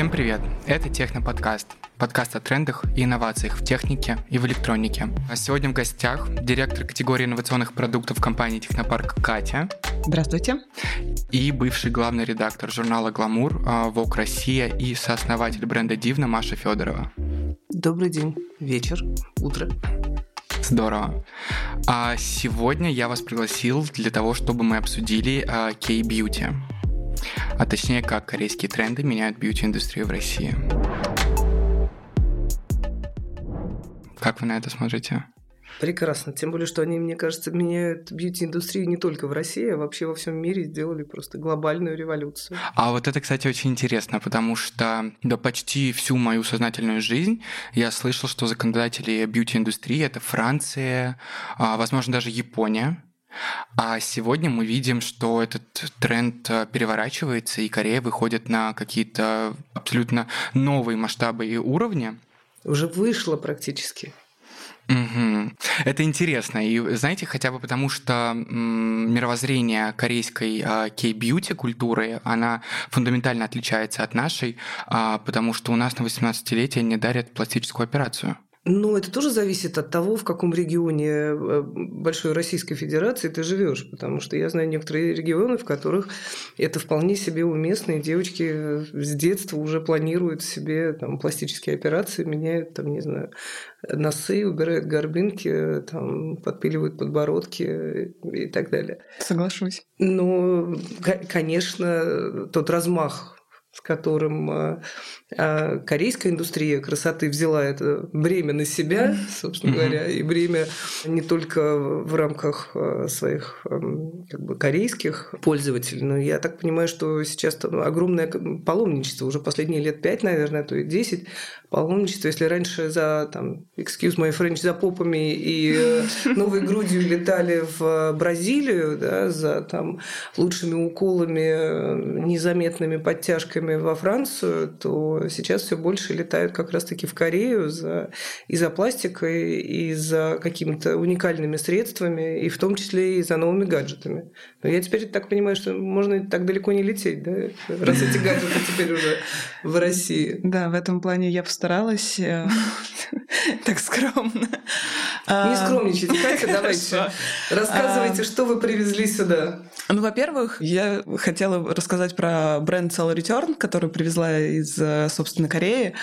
Всем привет! Это Техноподкаст. Подкаст о трендах и инновациях в технике и в электронике. А сегодня в гостях директор категории инновационных продуктов компании Технопарк Катя. Здравствуйте. И бывший главный редактор журнала «Гламур» ВОК Россия и сооснователь бренда Дивна Маша Федорова. Добрый день, вечер, утро. Здорово. А сегодня я вас пригласил для того, чтобы мы обсудили K-Beauty. А точнее, как корейские тренды меняют бьюти-индустрию в России. Как вы на это смотрите? Прекрасно. Тем более, что они, мне кажется, меняют бьюти-индустрию не только в России, а вообще во всем мире сделали просто глобальную революцию. А вот это, кстати, очень интересно, потому что да, почти всю мою сознательную жизнь я слышал, что законодатели бьюти-индустрии — это Франция, а, возможно, даже Япония. А сегодня мы видим, что этот тренд э, переворачивается, и Корея выходит на какие-то абсолютно новые масштабы и уровни. Уже вышло практически. Угу. Это интересно. И знаете, хотя бы потому, что мировоззрение корейской а, кей-бьюти культуры, она фундаментально отличается от нашей, а, потому что у нас на 18-летие не дарят пластическую операцию. Ну, это тоже зависит от того, в каком регионе э, Большой Российской Федерации ты живешь, потому что я знаю некоторые регионы, в которых это вполне себе уместно, и девочки с детства уже планируют себе там, пластические операции, меняют, там, не знаю, носы, убирают горбинки, там, подпиливают подбородки и так далее. Соглашусь. Но, конечно, тот размах с которым э, э, корейская индустрия красоты взяла это бремя на себя, собственно говоря, и бремя не только в рамках э, своих эм, как бы, корейских пользователей, но я так понимаю, что сейчас там огромное паломничество, уже последние лет пять, наверное, а то и десять паломничество. Если раньше за, там, excuse my French, за попами и новой грудью летали в Бразилию, да, за там лучшими уколами, незаметными подтяжками поездками во Францию, то сейчас все больше летают как раз-таки в Корею за, и за пластикой, и за какими-то уникальными средствами, и в том числе и за новыми гаджетами. Но я теперь так понимаю, что можно так далеко не лететь, да, раз эти гаджеты теперь уже в России. Да, в этом плане я постаралась э, так скромно. Не скромничайте, Катя, давайте. Рассказывайте, что вы привезли сюда. Ну, во-первых, я хотела рассказать про бренд Cell Return, который привезла из, э, собственно, Кореи.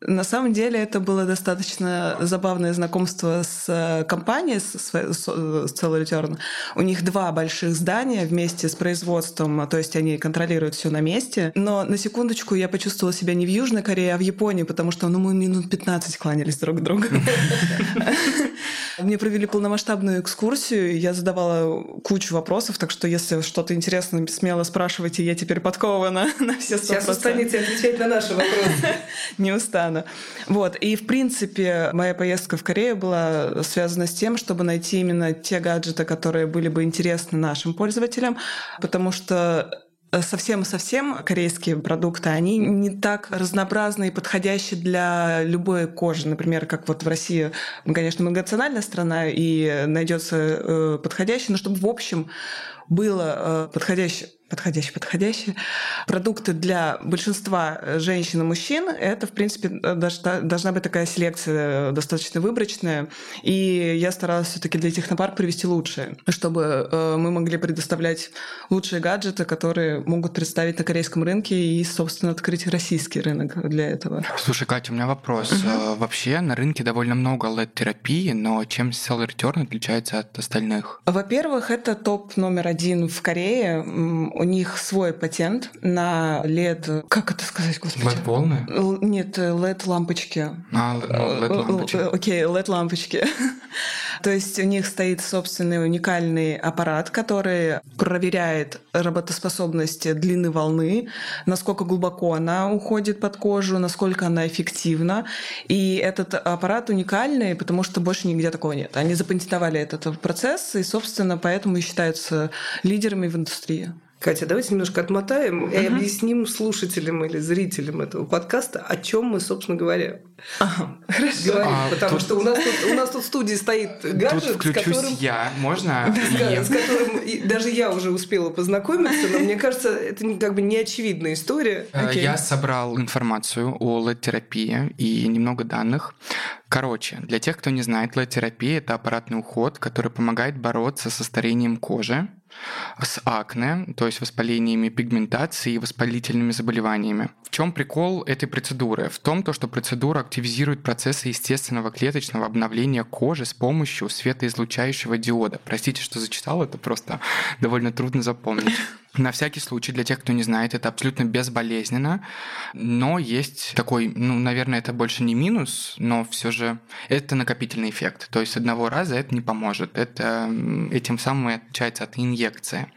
На самом деле это было достаточно забавное знакомство с э, компанией, с, с, с Cell Return. У них два больших здания вместе с производством, то есть они контролируют все на месте. Но на секундочку я почувствовала себя не в Южной Корее, а в Японии, потому что ну, мы минут 15 кланялись друг к другу. Мне провели полномасштабную экскурсию, я задавала кучу вопросов, так что если что-то интересное, смело спрашивайте, я теперь подкована на все 100%. Сейчас устанете отвечать на наши вопросы. Не устану. Вот. И, в принципе, моя поездка в Корею была связана с тем, чтобы найти именно те гаджеты, которые были бы интересны нашим пользователям, потому что совсем-совсем корейские продукты, они не так разнообразны и подходящие для любой кожи. Например, как вот в России, мы, конечно, многонациональная страна, и найдется э, подходящий, но чтобы в общем было э, подходящее подходящие, подходящие. Продукты для большинства женщин и мужчин, это, в принципе, должна быть такая селекция достаточно выборочная. И я старалась все таки для Технопарк привести лучшее, чтобы э, мы могли предоставлять лучшие гаджеты, которые могут представить на корейском рынке и, собственно, открыть российский рынок для этого. Слушай, Катя, у меня вопрос. Угу. Вообще на рынке довольно много LED-терапии, но чем Cell Return отличается от остальных? Во-первых, это топ номер один в Корее у них свой патент на LED... Как это сказать, господи? LED-волны? Нет, LED-лампочки. А, LED-лампочки. Ну, окей, LED-лампочки. То есть у них стоит собственный уникальный аппарат, который проверяет работоспособность длины волны, насколько глубоко она уходит под кожу, насколько она эффективна. И этот аппарат уникальный, потому что больше нигде такого нет. Они запатентовали этот процесс, и, собственно, поэтому и считаются лидерами в индустрии. Катя, давайте немножко отмотаем и объясним слушателям или зрителям этого подкаста, о чем мы, собственно говоря, Ага, хорошо. говорим. А, Потому тут- что у нас, тут, у нас тут в студии стоит гаджет, Тут с включусь которым я, можно? с, с которым и даже я уже успела познакомиться, но мне кажется, это как бы неочевидная история. Э. Я собрал информацию о LED-терапии и немного данных. Короче, для тех, кто не знает, LED-терапия – это аппаратный уход, который помогает бороться со старением кожи, с акне, то есть воспалениями пигментации и воспалительными заболеваниями. В чем прикол этой процедуры? В том, то, что процедура активизирует процессы естественного клеточного обновления кожи с помощью светоизлучающего диода. Простите, что зачитал, это просто довольно трудно запомнить. На всякий случай, для тех, кто не знает, это абсолютно безболезненно, но есть такой, ну, наверное, это больше не минус, но все же это накопительный эффект. То есть одного раза это не поможет. Это этим самым и отличается от инъекции.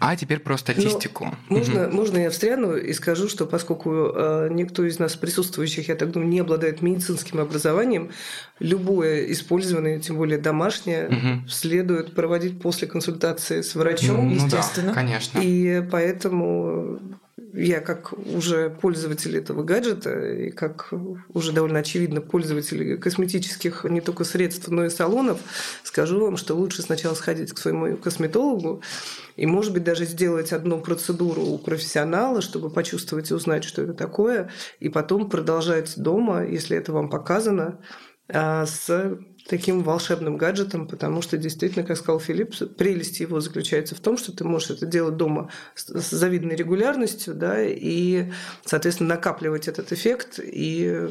А теперь про статистику. Можно, можно я встряну и скажу, что поскольку э, никто из нас присутствующих, я так думаю, не обладает медицинским образованием, любое использование, тем более домашнее, Мгм. следует проводить после консультации с врачом. Ну да, естественно. конечно. И поэтому я как уже пользователь этого гаджета и как уже довольно очевидно пользователь косметических не только средств, но и салонов, скажу вам, что лучше сначала сходить к своему косметологу и, может быть, даже сделать одну процедуру у профессионала, чтобы почувствовать и узнать, что это такое, и потом продолжать дома, если это вам показано, с таким волшебным гаджетом, потому что действительно, как сказал Филипп, прелесть его заключается в том, что ты можешь это делать дома с с завидной регулярностью, да, и, соответственно, накапливать этот эффект и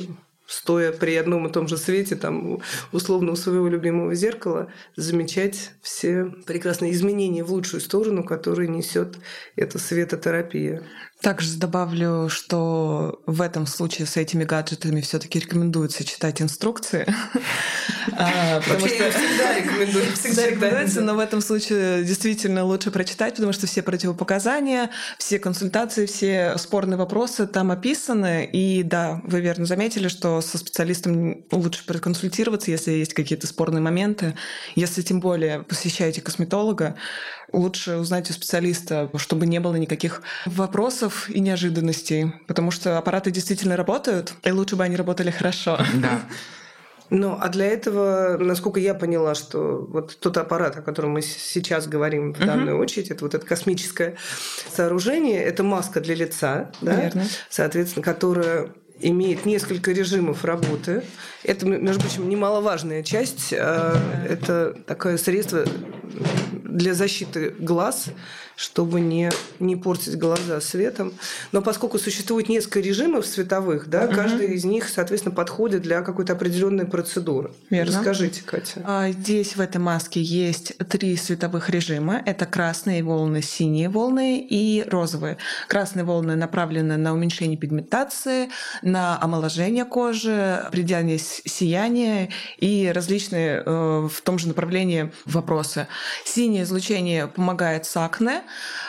стоя при одном и том же свете, там, условно, у своего любимого зеркала, замечать все прекрасные изменения в лучшую сторону, которые несет эта светотерапия. Также добавлю, что в этом случае с этими гаджетами все-таки рекомендуется читать инструкции. А, Потому что всегда рекомендуется, но в этом случае действительно лучше прочитать, потому что все противопоказания, все консультации, все спорные вопросы там описаны. И да, вы верно заметили, что со специалистом лучше проконсультироваться, если есть какие-то спорные моменты. Если тем более посещаете косметолога, лучше узнать у специалиста, чтобы не было никаких вопросов и неожиданностей, потому что аппараты действительно работают, и лучше бы они работали хорошо. Да. Ну, а для этого, насколько я поняла, что вот тот аппарат, о котором мы сейчас говорим в данную очередь, это вот это космическое сооружение, это маска для лица, да, Верно. соответственно, которая имеет несколько режимов работы. Это, между прочим, немаловажная часть. а, Это такое средство для защиты глаз, чтобы не, не портить глаза светом. Но поскольку существует несколько режимов световых, да, каждый из них, соответственно, подходит для какой-то определенной процедуры. Верно. Расскажите, Катя. А, Здесь в этой маске есть три световых режима. Это красные волны, синие волны и розовые. Красные волны направлены на уменьшение пигментации, на омоложение кожи, придание с- сияния и различные э, в том же направлении вопросы. Синее излучение помогает с акне,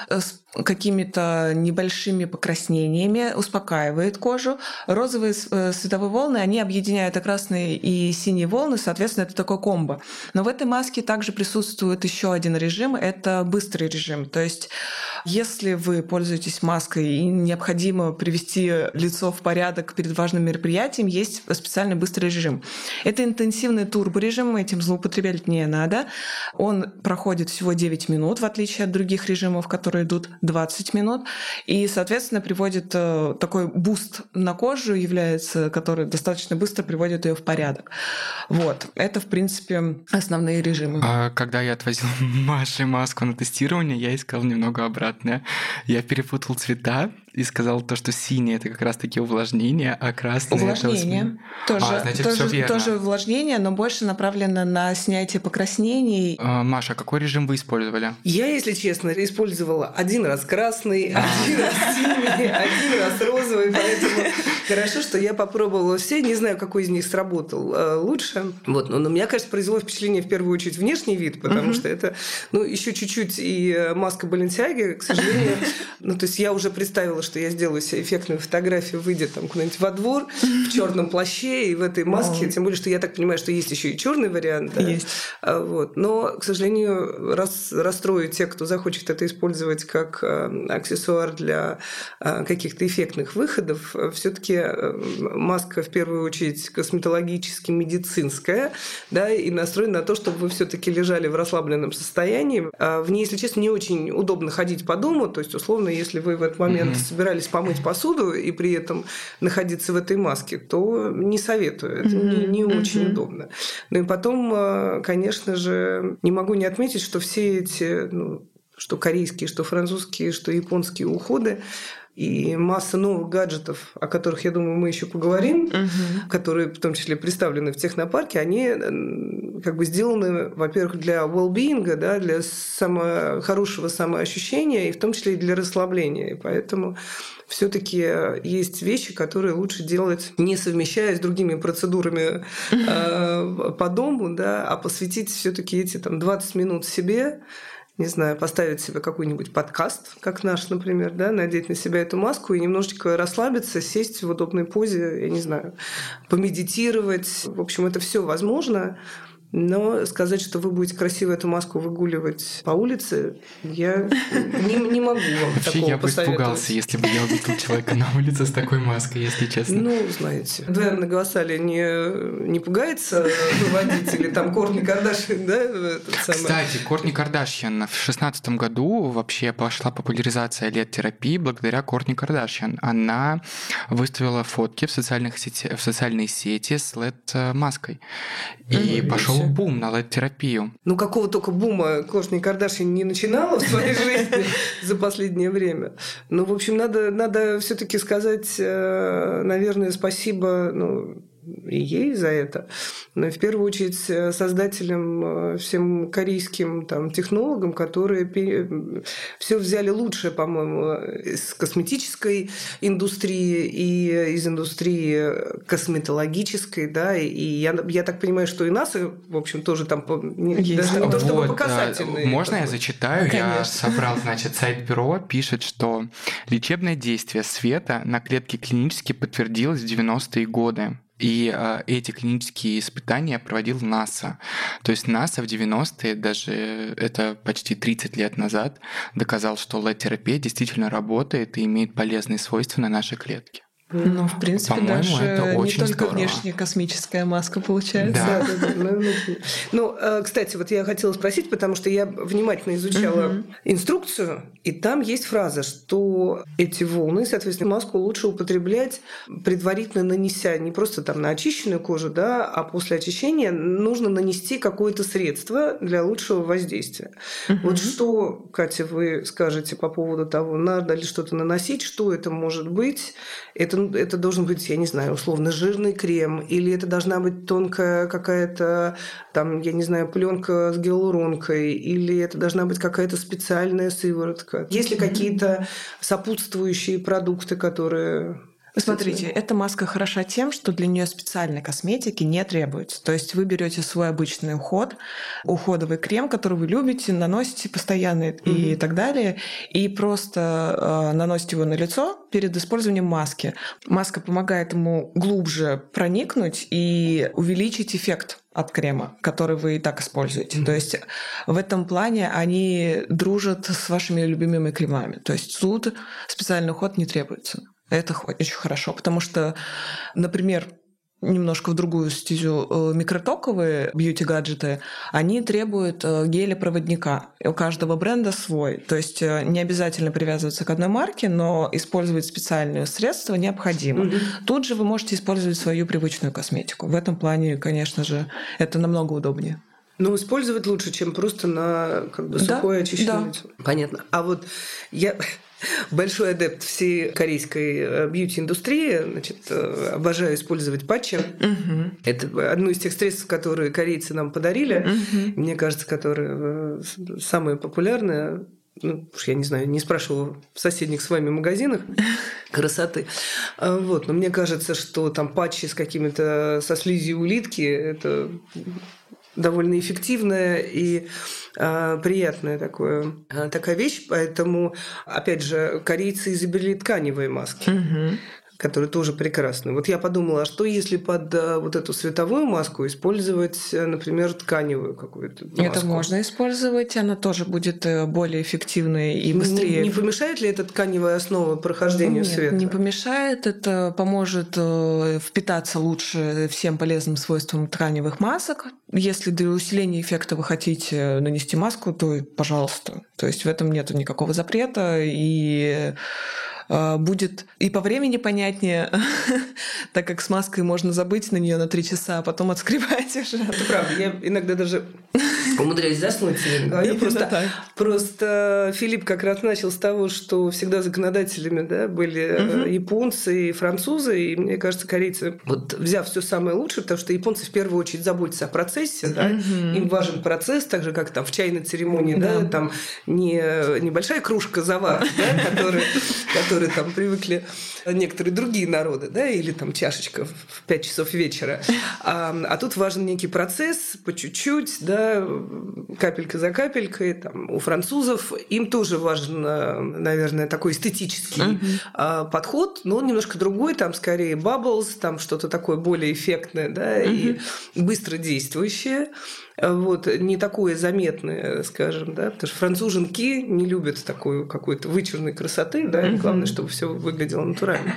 э, с какими-то небольшими покраснениями, успокаивает кожу. Розовые э, световые волны, они объединяют и красные, и синие волны, соответственно, это такое комбо. Но в этой маске также присутствует еще один режим, это быстрый режим. То есть, если вы пользуетесь маской и необходимо привести лицо в порядок перед важным мероприятием, есть специальный быстрый режим. Это интенсивный турборежим, этим злоупотреблять не надо. Он проходит всего 9 минут, в отличие от других режимов, которые идут 20 минут. И, соответственно, приводит э, такой буст на кожу, является, который достаточно быстро приводит ее в порядок. Вот. Это, в принципе, основные режимы. А когда я отвозил Маше маску на тестирование, я искал немного обратное. Я перепутал цвета и сказал то, что синее это как раз-таки увлажнение, а красное это Увлажнение. Тоже, А, значит, тоже, верно. тоже увлажнение, но больше направлено на снятие покраснений. А, Маша, какой режим вы использовали? Я, если честно, использовала один раз красный, один раз синий, один раз розовый, поэтому Хорошо, что я попробовала все, не знаю, какой из них сработал э, лучше. Вот, но на меня, кажется, произвело впечатление в первую очередь внешний вид, потому что это, ну, еще чуть-чуть и э, маска Баленсиаги, к сожалению. Ну, то есть я уже представила, что я сделаю себе эффектную фотографию, выйдя там куда-нибудь во двор в черном плаще и в этой маске, тем более, что я так понимаю, что есть еще и черный вариант. Есть. А, вот. Но, к сожалению, рас, расстрою те, кто захочет это использовать как э, аксессуар для каких-то эффектных выходов, все-таки маска в первую очередь косметологически медицинская, да, и настроена на то, чтобы вы все-таки лежали в расслабленном состоянии. А в ней, если честно, не очень удобно ходить по дому, то есть условно, если вы в этот момент mm-hmm. собирались помыть посуду и при этом находиться в этой маске, то не советую, это mm-hmm. не, не очень mm-hmm. удобно. Ну и потом, э, конечно же, не могу не отметить, что все эти ну, что корейские, что французские, что японские уходы, и масса новых гаджетов, о которых, я думаю, мы еще поговорим, угу. которые в том числе представлены в технопарке, они как бы сделаны, во-первых, для well-being, да, для само... хорошего самоощущения, и в том числе и для расслабления. И поэтому все-таки есть вещи, которые лучше делать, не совмещая с другими процедурами э, по дому, да, а посвятить все-таки эти там, 20 минут себе, не знаю, поставить себе какой-нибудь подкаст, как наш, например, да, надеть на себя эту маску и немножечко расслабиться, сесть в удобной позе, я не знаю, помедитировать. В общем, это все возможно. Но сказать, что вы будете красиво эту маску выгуливать по улице, я не, не могу вам Вообще, я бы испугался, если бы я увидел человека на улице с такой маской, если честно. Ну, знаете, Дуэн Нагасали не, не пугается выводить, или там Кортни Кардашьян, да? Кстати, Кортни Кардашьян в шестнадцатом году вообще пошла популяризация лет-терапии благодаря Кортни Кардашьян. Она выставила фотки в, социальных сети, в социальной сети с LED-маской. И пошел был бум на LED-терапию. Ну, какого только бума Кошни Кардашьян не начинала в своей жизни за последнее время. Ну, в общем, надо, надо все таки сказать, э, наверное, спасибо ну, и ей за это. Но в первую очередь э, создателям, э, всем корейским там, технологам, которые все взяли лучшее, по-моему, из косметической индустрии и из индустрии косметологической, да, и я, я так понимаю, что и нас, в общем, тоже там Есть. даже не то, чтобы вот, показательные. Можно я зачитаю? Ну, я собрал, значит, сайт бюро пишет, что лечебное действие света на клетке клинически подтвердилось в 90-е годы. И э, эти клинические испытания проводил НАСА. То есть НАСА в 90-е, даже это почти 30 лет назад, доказал, что LED-терапия действительно работает и имеет полезные свойства на наши клетки. Ну, в принципе, даже это очень не только здорово. внешняя космическая маска получается. Да. да, да, да. Ну, э, кстати, вот я хотела спросить, потому что я внимательно изучала угу. инструкцию, и там есть фраза, что эти волны, соответственно, маску лучше употреблять, предварительно нанеся не просто там на очищенную кожу, да, а после очищения нужно нанести какое-то средство для лучшего воздействия. Угу. Вот что, Катя, вы скажете по поводу того, надо ли что-то наносить, что это может быть? Это это должен быть, я не знаю, условно жирный крем, или это должна быть тонкая какая-то, там, я не знаю, пленка с гиалуронкой, или это должна быть какая-то специальная сыворотка. Есть ли какие-то сопутствующие продукты, которые Смотрите, эта маска хороша тем, что для нее специальной косметики не требуется. То есть вы берете свой обычный уход, уходовый крем, который вы любите, наносите постоянно mm-hmm. и так далее, и просто э, наносите его на лицо перед использованием маски. Маска помогает ему глубже проникнуть и увеличить эффект от крема, который вы и так используете. Mm-hmm. То есть в этом плане они дружат с вашими любимыми кремами. То есть тут специальный уход не требуется. Это очень хорошо, потому что, например, немножко в другую стезю, э, микротоковые бьюти-гаджеты, они требуют э, геля-проводника. У каждого бренда свой. То есть э, не обязательно привязываться к одной марке, но использовать специальные средства необходимо. Mm-hmm. Тут же вы можете использовать свою привычную косметику. В этом плане, конечно же, это намного удобнее. Но использовать лучше, чем просто на как бы сухое да, очищение. Да. Понятно. А вот я большой адепт всей корейской э, бьюти-индустрии. Значит, э, обожаю использовать патчи. Угу. Это одно из тех средств, которые корейцы нам подарили. Угу. Мне кажется, которые э, самые популярные ну, уж я не знаю, не спрашивала в соседних с вами магазинах красоты. А, вот. Но мне кажется, что там патчи с какими-то со слизью улитки – это довольно эффективная и э, приятная такое, э, такая вещь. Поэтому, опять же, корейцы изобрели тканевые маски. Угу который тоже прекрасный. Вот я подумала, а что если под э, вот эту световую маску использовать, э, например, тканевую какую-то маску? Это можно использовать, она тоже будет э, более эффективной и быстрее. Не, не помешает ли эта тканевая основа прохождению Нет, света? не помешает. Это поможет впитаться лучше всем полезным свойствам тканевых масок. Если для усиления эффекта вы хотите нанести маску, то пожалуйста. То есть в этом нет никакого запрета и будет и по времени понятнее, так как с маской можно забыть на нее на три часа, а потом отскребать уже. Это правда. Я иногда даже умудряюсь заснуть себе Просто, просто Филипп как раз начал с того, что всегда законодателями да, были угу. японцы и французы, и мне кажется, корейцы, вот взяв все самое лучшее, потому что японцы в первую очередь заботятся о процессе, да, угу. им важен процесс, так же, как там в чайной церемонии, да, да там не небольшая кружка заварки, да, которая которые там привыкли некоторые другие народы, да, или там чашечка в 5 часов вечера. А, а тут важен некий процесс, по чуть-чуть, да, капелька за капелькой. Там, у французов им тоже важен, наверное, такой эстетический uh-huh. подход, но он немножко другой, там скорее bubbles, там что-то такое более эффектное, да, uh-huh. и быстро действующее вот, не такое заметное, скажем, да, потому что француженки не любят такой какой-то вычурной красоты, да, и главное, чтобы все выглядело натурально.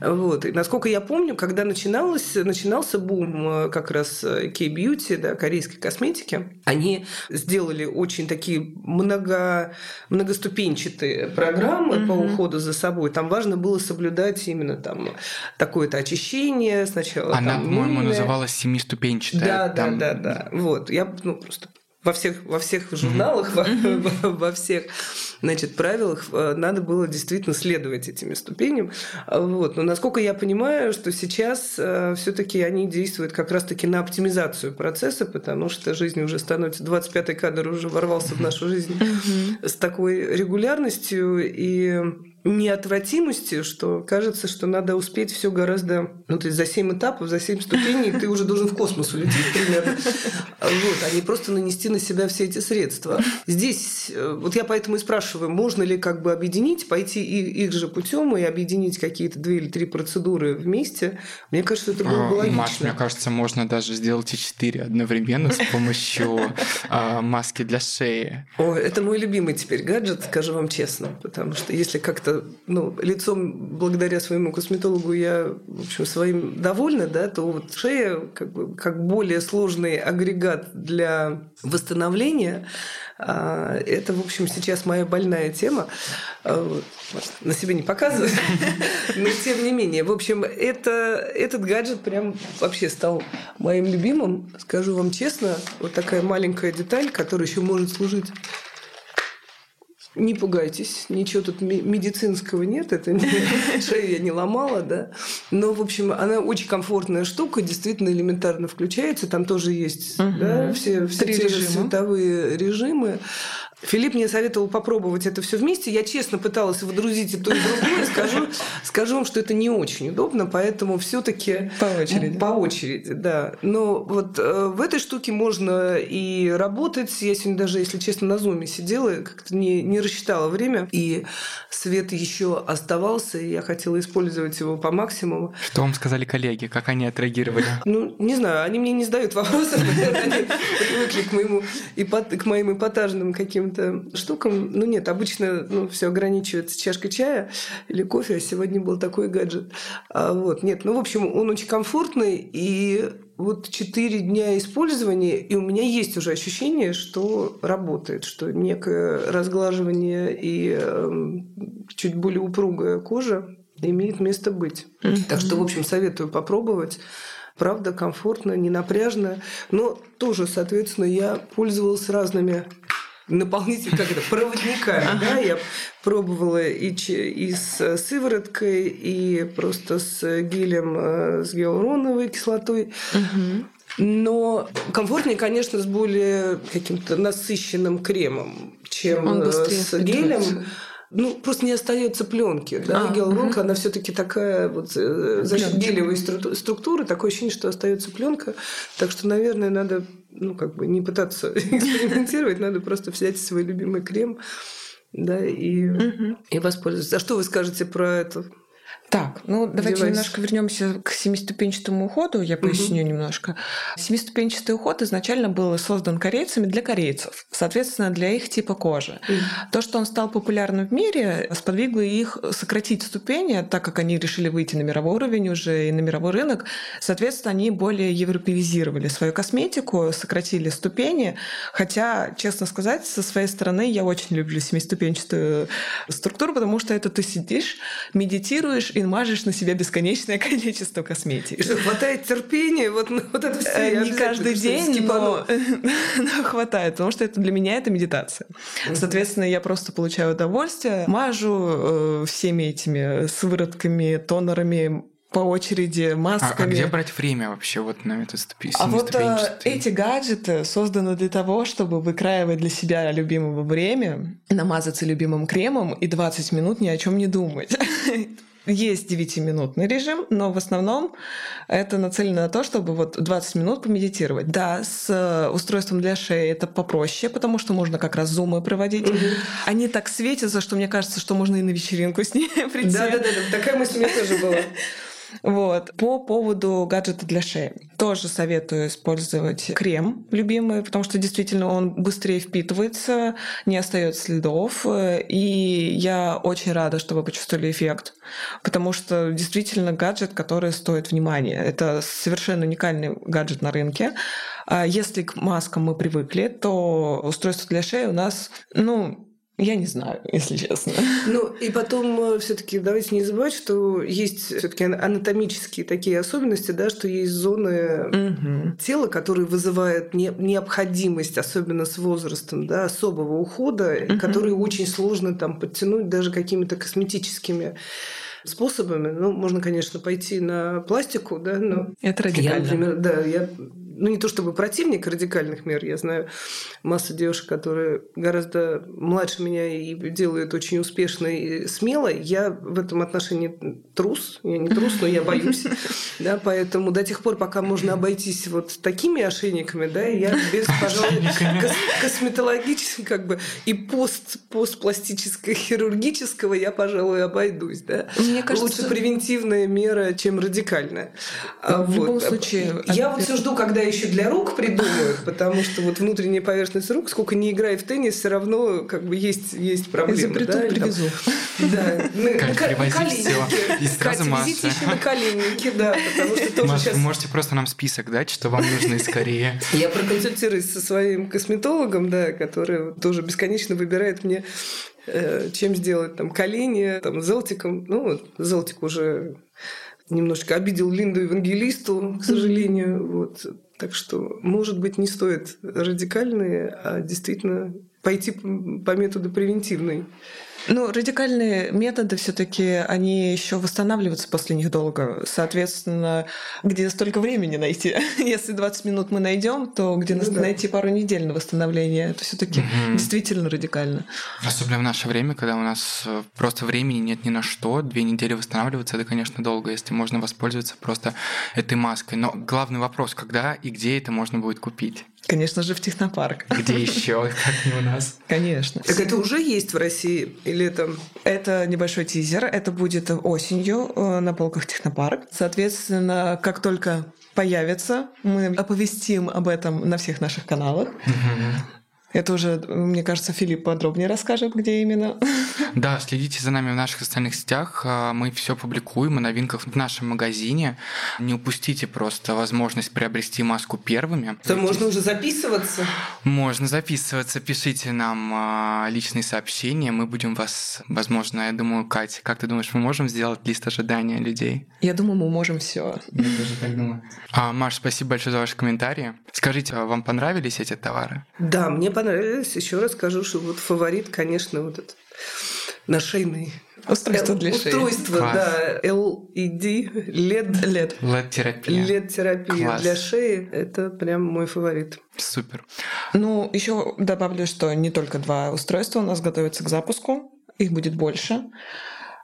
Вот. И насколько я помню, когда начиналось, начинался бум э, как раз K-beauty, да, корейской косметики, они сделали очень такие много, многоступенчатые программы mm-hmm. по уходу за собой. Там важно было соблюдать именно там такое-то очищение сначала. Она, по-моему, называлась семиступенчатая. Да, там... да, да, да. Вот. Я ну, просто во всех, во всех журналах, mm-hmm. во, во всех значит, правилах э, надо было действительно следовать этим ступеням. Вот. Но насколько я понимаю, что сейчас э, все-таки они действуют как раз-таки на оптимизацию процесса, потому что жизнь уже становится... 25-й кадр уже ворвался в нашу жизнь mm-hmm. с такой регулярностью, и неотвратимости, что кажется, что надо успеть все гораздо... Ну, то есть за 7 этапов, за 7 ступеней ты уже должен в космос улететь примерно. Вот, а не просто нанести на себя все эти средства. Здесь, э, вот я поэтому и спрашиваю, можно ли как бы объединить, пойти их же путем и объединить какие-то две или три процедуры вместе? Мне кажется, это было бы логично. Маш, мне кажется, можно даже сделать и четыре одновременно с помощью а, маски для шеи. О, это мой любимый теперь гаджет, скажу вам честно, потому что если как-то как-то ну, лицом благодаря своему косметологу я, в общем, своим довольна, да, то вот шея как, бы, как более сложный агрегат для восстановления, а, это, в общем, сейчас моя больная тема. А. На себе не показываю, но тем не менее. В общем, это, этот гаджет прям вообще стал моим любимым. Скажу вам честно, вот такая маленькая деталь, которая еще может служить не пугайтесь, ничего тут медицинского нет, это не, шею я не ломала, да. Но, в общем, она очень комфортная штука, действительно элементарно включается, там тоже есть угу. да, все, все те режима. световые режимы. Филипп мне советовал попробовать это все вместе. Я честно пыталась водрузить и то, и другое. Скажу, скажу вам, что это не очень удобно, поэтому все-таки по очереди. По очереди, да. Но вот э, в этой штуке можно и работать. Я сегодня даже, если честно, на зуме сидела, как-то не, не рассчитала время, и свет еще оставался, и я хотела использовать его по максимуму. Что вам сказали коллеги? Как они отреагировали? Ну, не знаю, они мне не задают вопросов, они привыкли к моему к моим эпатажным каким каким-то штукам. Ну нет, обычно ну, все ограничивается чашкой чая или кофе, а сегодня был такой гаджет. А, вот, нет, ну в общем, он очень комфортный, и вот четыре дня использования, и у меня есть уже ощущение, что работает, что некое разглаживание и э, чуть более упругая кожа имеет место быть. Mm-hmm. Так что, в общем, советую попробовать. Правда, комфортно, не напряжно. Но тоже, соответственно, я пользовалась разными наполнитель, как это, проводниками. Ага. Да? Я пробовала и, и с сывороткой, и просто с гелем э, с гиалуроновой кислотой. Угу. Но комфортнее, конечно, с более каким-то насыщенным кремом чем Он с гелем ну, просто не остается пленки. Да? А, Гиалуронка, угу. она все-таки такая вот за счет гелевой структуры, такое ощущение, что остается пленка. Так что, наверное, надо ну, как бы не пытаться экспериментировать, надо просто взять свой любимый крем, да, и, и воспользоваться. А что вы скажете про это? Так, ну давайте девайс. немножко вернемся к семиступенчатому уходу. Я поясню угу. немножко. Семиступенчатый уход изначально был создан корейцами для корейцев, соответственно, для их типа кожи. Угу. То, что он стал популярным в мире, сподвигло их сократить ступени, так как они решили выйти на мировой уровень уже и на мировой рынок. Соответственно, они более европеизировали свою косметику, сократили ступени. Хотя, честно сказать, со своей стороны я очень люблю семиступенчатую структуру, потому что это ты сидишь, медитируешь и мажешь на себя бесконечное количество косметики. И что, хватает терпения? Вот, ну, вот это все. Э, не каждый день, но, но хватает, потому что это для меня это медитация. Соответственно, я просто получаю удовольствие, мажу э, всеми этими сыворотками, тонерами, по очереди масками. А, а где брать время вообще вот на эту ступень? А вот а, эти гаджеты созданы для того, чтобы выкраивать для себя любимого время, намазаться любимым кремом и 20 минут ни о чем не думать. Есть 9-минутный режим, но в основном это нацелено на то, чтобы вот 20 минут помедитировать. Да, с э, устройством для шеи это попроще, потому что можно как раз зумы проводить. Угу. Они так светятся, что мне кажется, что можно и на вечеринку с ней прийти. Да-да-да, такая мысль у меня тоже была. Вот. По поводу гаджета для шеи. Тоже советую использовать крем любимый, потому что действительно он быстрее впитывается, не остается следов. И я очень рада, что вы почувствовали эффект, потому что действительно гаджет, который стоит внимания. Это совершенно уникальный гаджет на рынке. А если к маскам мы привыкли, то устройство для шеи у нас, ну, я не знаю, если честно. Ну, и потом э, все-таки давайте не забывать, что есть все-таки анатомические такие особенности, да, что есть зоны угу. тела, которые вызывают не, необходимость, особенно с возрастом, да, особого ухода, угу. которые очень сложно там подтянуть даже какими-то косметическими способами. Ну, можно, конечно, пойти на пластику, да, но... Это радикально. Я, например, да, я ну не то чтобы противник радикальных мер, я знаю массу девушек, которые гораздо младше меня и делают очень успешно и смело. Я в этом отношении трус, я не трус, но я боюсь, да, поэтому до тех пор, пока можно обойтись вот такими ошейниками, да, я без, пожалуй, косметологического как бы и пост, постпластического хирургического я, пожалуй, обойдусь, да. Мне кажется, лучше превентивная мера, чем радикальная. В вот. любом случае, я вот все жду, когда еще для рук придумают, потому что вот внутренняя поверхность рук, сколько не играй в теннис, все равно как бы есть, есть проблемы. Изобретут, да? привезу. Да. Привозить все. И сразу еще на коленники, да, потому что тоже сейчас... Вы можете просто нам список дать, что вам нужно и скорее. Я проконсультируюсь со своим косметологом, да, который тоже бесконечно выбирает мне э, чем сделать там колени, там зелтиком. Ну, вот зелтик уже немножко обидел Линду Евангелисту, к сожалению. Вот. Так что, может быть, не стоит радикальные, а действительно пойти по методу превентивной. Ну, радикальные методы все-таки они еще восстанавливаются после них долго. Соответственно, где столько времени найти? Если 20 минут мы найдем, то где ну, да. найти пару недель на восстановление? Это все-таки угу. действительно радикально. Особенно в наше время, когда у нас э, просто времени нет ни на что, две недели восстанавливаться, это, конечно, долго, если можно воспользоваться просто этой маской. Но главный вопрос, когда и где это можно будет купить? Конечно же, в технопарк. Где еще, как не у нас? Конечно. Так это уже есть в России или это? Это небольшой тизер. Это будет осенью э, на полках технопарк. Соответственно, как только появится, мы оповестим об этом на всех наших каналах. Это уже, мне кажется, Филипп подробнее расскажет, где именно. Да, следите за нами в наших социальных сетях. А, мы все публикуем о новинках в нашем магазине. Не упустите просто возможность приобрести маску первыми. То можно уже записываться? Можно записываться. Пишите нам а, личные сообщения. Мы будем вас, возможно, я думаю, Катя, как ты думаешь, мы можем сделать лист ожидания людей? Я думаю, мы можем все. Я тоже так думаю. А, Маш, спасибо большое за ваши комментарии. Скажите, а вам понравились эти товары? Да, мне понравились. Еще раз скажу, что вот фаворит, конечно, вот этот на шейный Устройство для шеи. Устройство, Класс. да. LED, LED, Лет. LED-терапия. LED-терапия Класс. для шеи – это прям мой фаворит. Супер. Ну, еще добавлю, что не только два устройства у нас готовятся к запуску. Их будет больше,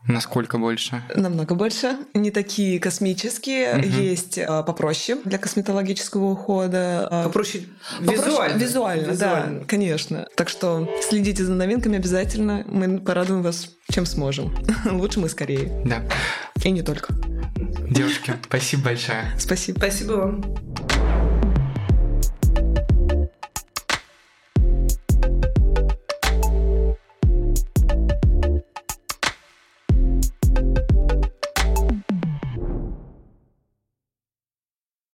Насколько больше? намного больше. Не такие космические, Мгм. есть а, попроще для косметологического ухода. а, Попроще попроще- визуально. Визуально, Визуально. да, конечно. Так что следите за новинками обязательно. Мы порадуем вас, чем сможем. Лучше мы скорее. Да. И не только. Девушки, спасибо большое. Спасибо. Спасибо вам.